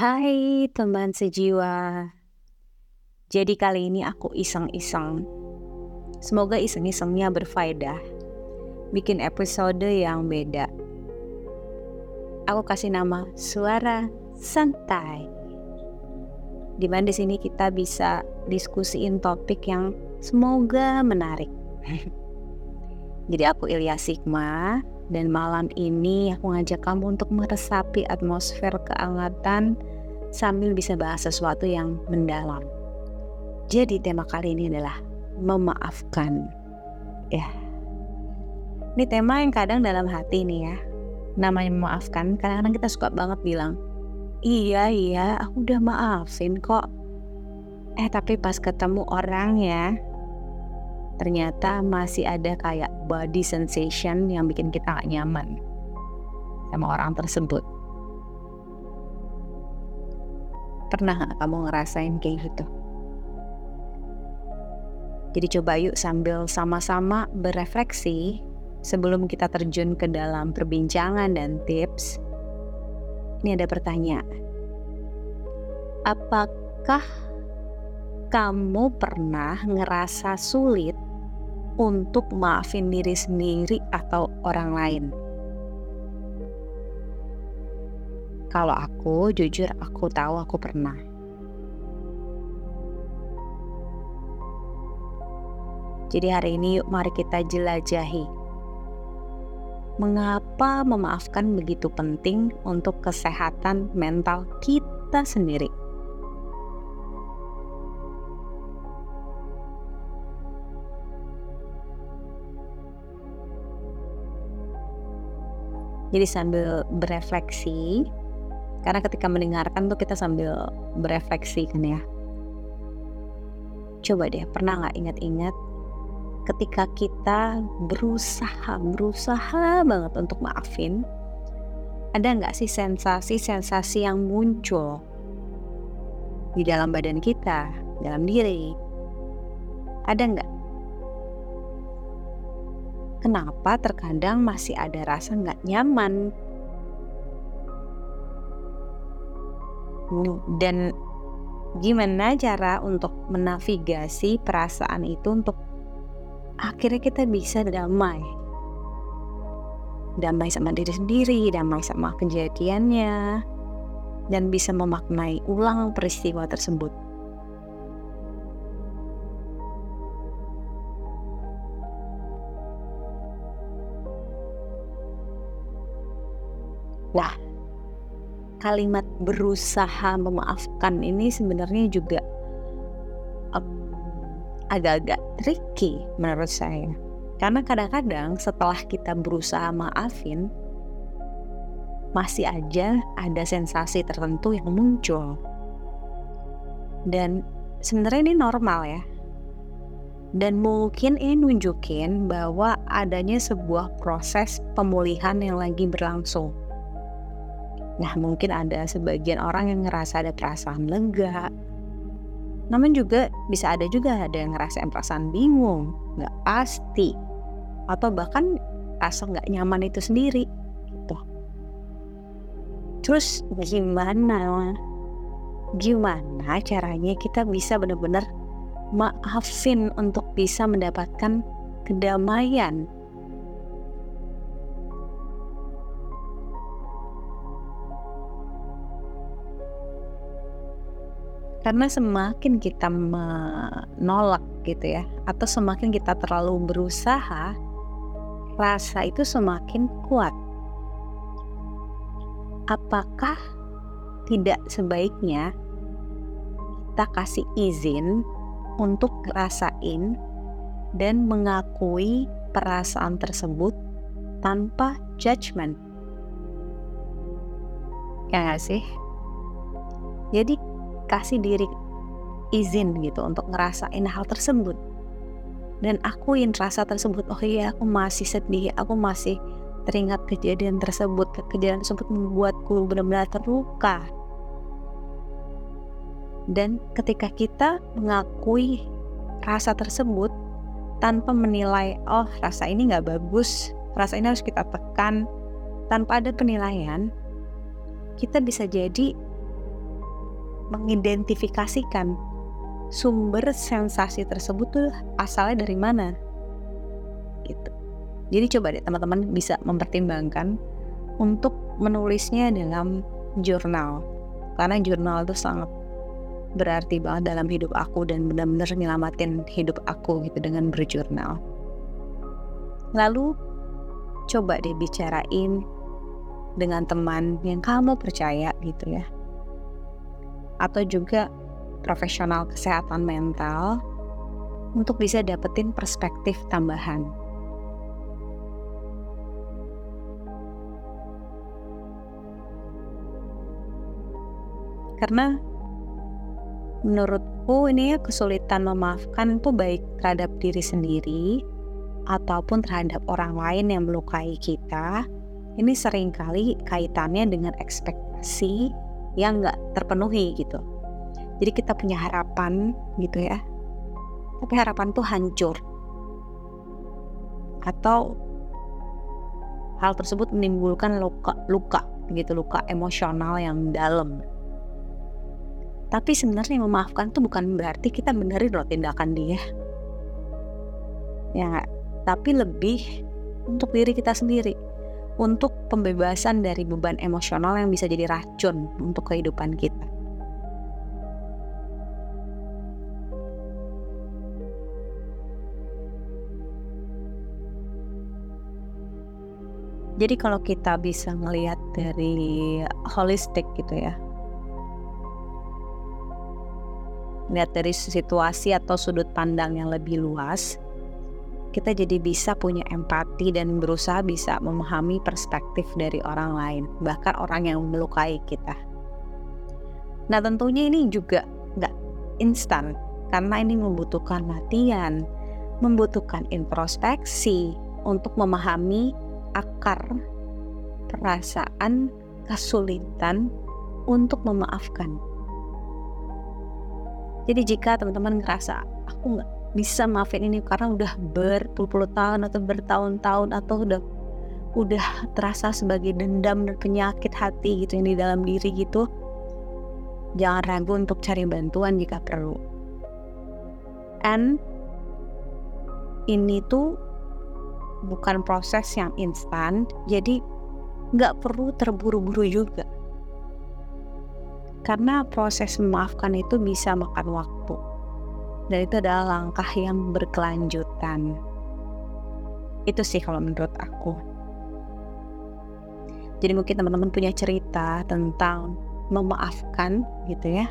Hai teman sejiwa. Jadi kali ini aku iseng-iseng. Semoga iseng-isengnya berfaedah. Bikin episode yang beda. Aku kasih nama Suara Santai. Di mana di sini kita bisa diskusiin topik yang semoga menarik. Jadi aku Ilya Sigma dan malam ini aku ngajak kamu untuk meresapi atmosfer keangatan sambil bisa bahas sesuatu yang mendalam. Jadi tema kali ini adalah memaafkan. Ya. Ini tema yang kadang dalam hati nih ya. Namanya memaafkan, kadang-kadang kita suka banget bilang, "Iya, iya, aku udah maafin kok." Eh, tapi pas ketemu orang ya, ternyata masih ada kayak body sensation yang bikin kita gak nyaman sama orang tersebut. Pernah gak kamu ngerasain kayak gitu? Jadi coba yuk sambil sama-sama berefleksi sebelum kita terjun ke dalam perbincangan dan tips. Ini ada pertanyaan. Apakah kamu pernah ngerasa sulit untuk maafin diri sendiri atau orang lain? Kalau aku, jujur aku tahu aku pernah. Jadi hari ini yuk mari kita jelajahi. Mengapa memaafkan begitu penting untuk kesehatan mental kita sendiri? Jadi sambil berefleksi, karena ketika mendengarkan tuh kita sambil berefleksi kan ya. Coba deh, pernah nggak ingat-ingat ketika kita berusaha, berusaha banget untuk maafin, ada nggak sih sensasi-sensasi yang muncul di dalam badan kita, dalam diri? Ada nggak? Kenapa terkadang masih ada rasa nggak nyaman? Dan gimana cara untuk menavigasi perasaan itu untuk akhirnya kita bisa damai damai sama diri sendiri damai sama kejadiannya dan bisa memaknai ulang peristiwa tersebut Nah, kalimat berusaha memaafkan ini sebenarnya juga agak-agak tricky menurut saya. Karena kadang-kadang setelah kita berusaha maafin, masih aja ada sensasi tertentu yang muncul. Dan sebenarnya ini normal ya. Dan mungkin ini nunjukin bahwa adanya sebuah proses pemulihan yang lagi berlangsung. Nah, mungkin ada sebagian orang yang ngerasa ada perasaan lega, namun juga bisa ada juga ada yang ngerasain perasaan bingung, nggak pasti, atau bahkan rasa nggak nyaman itu sendiri. Gitu. Terus gimana? Gimana caranya kita bisa benar-benar maafin untuk bisa mendapatkan kedamaian Karena semakin kita menolak gitu ya, atau semakin kita terlalu berusaha, rasa itu semakin kuat. Apakah tidak sebaiknya kita kasih izin untuk ngerasain dan mengakui perasaan tersebut tanpa judgement? Ya gak sih? Jadi kasih diri izin gitu untuk ngerasain hal tersebut. Dan akuin rasa tersebut oh iya aku masih sedih aku masih teringat kejadian tersebut. Kejadian tersebut membuatku benar-benar terluka. Dan ketika kita mengakui rasa tersebut tanpa menilai oh rasa ini nggak bagus rasa ini harus kita tekan tanpa ada penilaian kita bisa jadi mengidentifikasikan sumber sensasi tersebut tuh asalnya dari mana. Gitu. Jadi coba deh teman-teman bisa mempertimbangkan untuk menulisnya dalam jurnal. Karena jurnal itu sangat berarti banget dalam hidup aku dan benar-benar nyelamatin hidup aku gitu dengan berjurnal. Lalu coba deh bicarain dengan teman yang kamu percaya gitu ya atau juga profesional kesehatan mental untuk bisa dapetin perspektif tambahan. Karena menurutku ini ya kesulitan memaafkan itu baik terhadap diri sendiri ataupun terhadap orang lain yang melukai kita. Ini sering kali kaitannya dengan ekspektasi yang nggak terpenuhi gitu. Jadi kita punya harapan gitu ya. Tapi harapan tuh hancur. Atau hal tersebut menimbulkan luka luka gitu, luka emosional yang dalam. Tapi sebenarnya memaafkan tuh bukan berarti kita benerin loh tindakan dia. Ya? Tapi lebih untuk diri kita sendiri. Untuk pembebasan dari beban emosional yang bisa jadi racun untuk kehidupan kita. Jadi kalau kita bisa ngelihat dari holistik gitu ya. Lihat dari situasi atau sudut pandang yang lebih luas, kita jadi bisa punya empati dan berusaha bisa memahami perspektif dari orang lain, bahkan orang yang melukai kita. Nah tentunya ini juga nggak instan, karena ini membutuhkan latihan, membutuhkan introspeksi untuk memahami akar perasaan kesulitan untuk memaafkan. Jadi jika teman-teman ngerasa aku nggak bisa maafin ini karena udah berpuluh-puluh tahun atau bertahun-tahun atau udah udah terasa sebagai dendam dan penyakit hati gitu yang di dalam diri gitu, jangan ragu untuk cari bantuan jika perlu. And ini tuh bukan proses yang instan, jadi nggak perlu terburu-buru juga. Karena proses memaafkan itu bisa makan waktu. Dan itu adalah langkah yang berkelanjutan. Itu sih kalau menurut aku. Jadi mungkin teman-teman punya cerita tentang memaafkan gitu ya.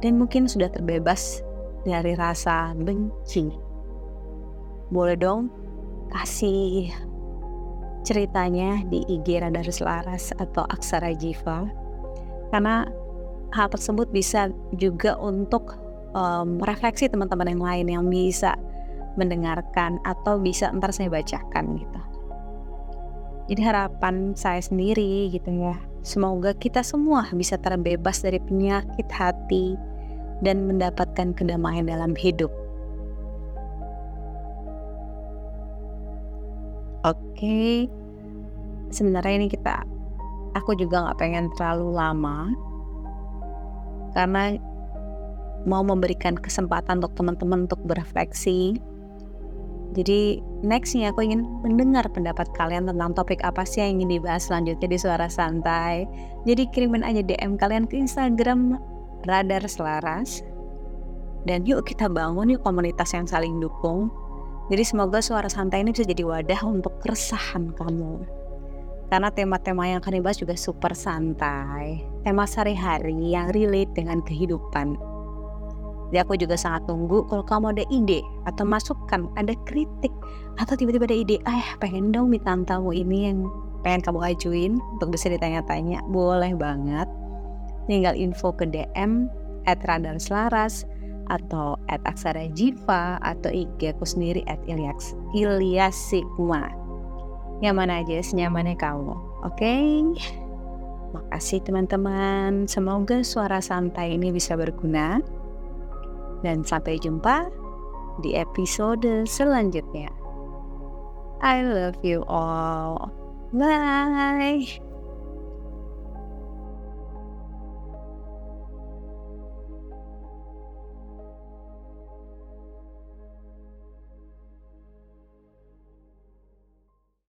Dan mungkin sudah terbebas dari rasa benci. Boleh dong kasih ceritanya di IG Radar Selaras atau Aksara Jiva karena hal tersebut bisa juga untuk um, refleksi teman-teman yang lain yang bisa mendengarkan atau bisa ntar saya bacakan gitu. Jadi harapan saya sendiri gitu ya, semoga kita semua bisa terbebas dari penyakit hati dan mendapatkan kedamaian dalam hidup. Oke, sebenarnya ini kita, aku juga nggak pengen terlalu lama karena mau memberikan kesempatan untuk teman-teman untuk berefleksi. Jadi nextnya aku ingin mendengar pendapat kalian tentang topik apa sih yang ingin dibahas selanjutnya di Suara Santai. Jadi kirimin aja DM kalian ke Instagram Radar Selaras. Dan yuk kita bangun yuk komunitas yang saling dukung jadi semoga suara santai ini bisa jadi wadah untuk keresahan kamu. Karena tema-tema yang akan dibahas juga super santai. Tema sehari-hari yang relate dengan kehidupan. Jadi aku juga sangat tunggu kalau kamu ada ide atau masukan, ada kritik atau tiba-tiba ada ide, eh pengen dong minta tamu ini yang pengen kamu ajuin untuk bisa ditanya-tanya, boleh banget. Tinggal info ke DM at radar selaras atau at Aksara Jiva atau IG aku sendiri at Ilyas, Ilyas Sigma. Yang mana aja senyamannya kamu. Oke? Okay? Makasih teman-teman. Semoga suara santai ini bisa berguna. Dan sampai jumpa di episode selanjutnya. I love you all. Bye.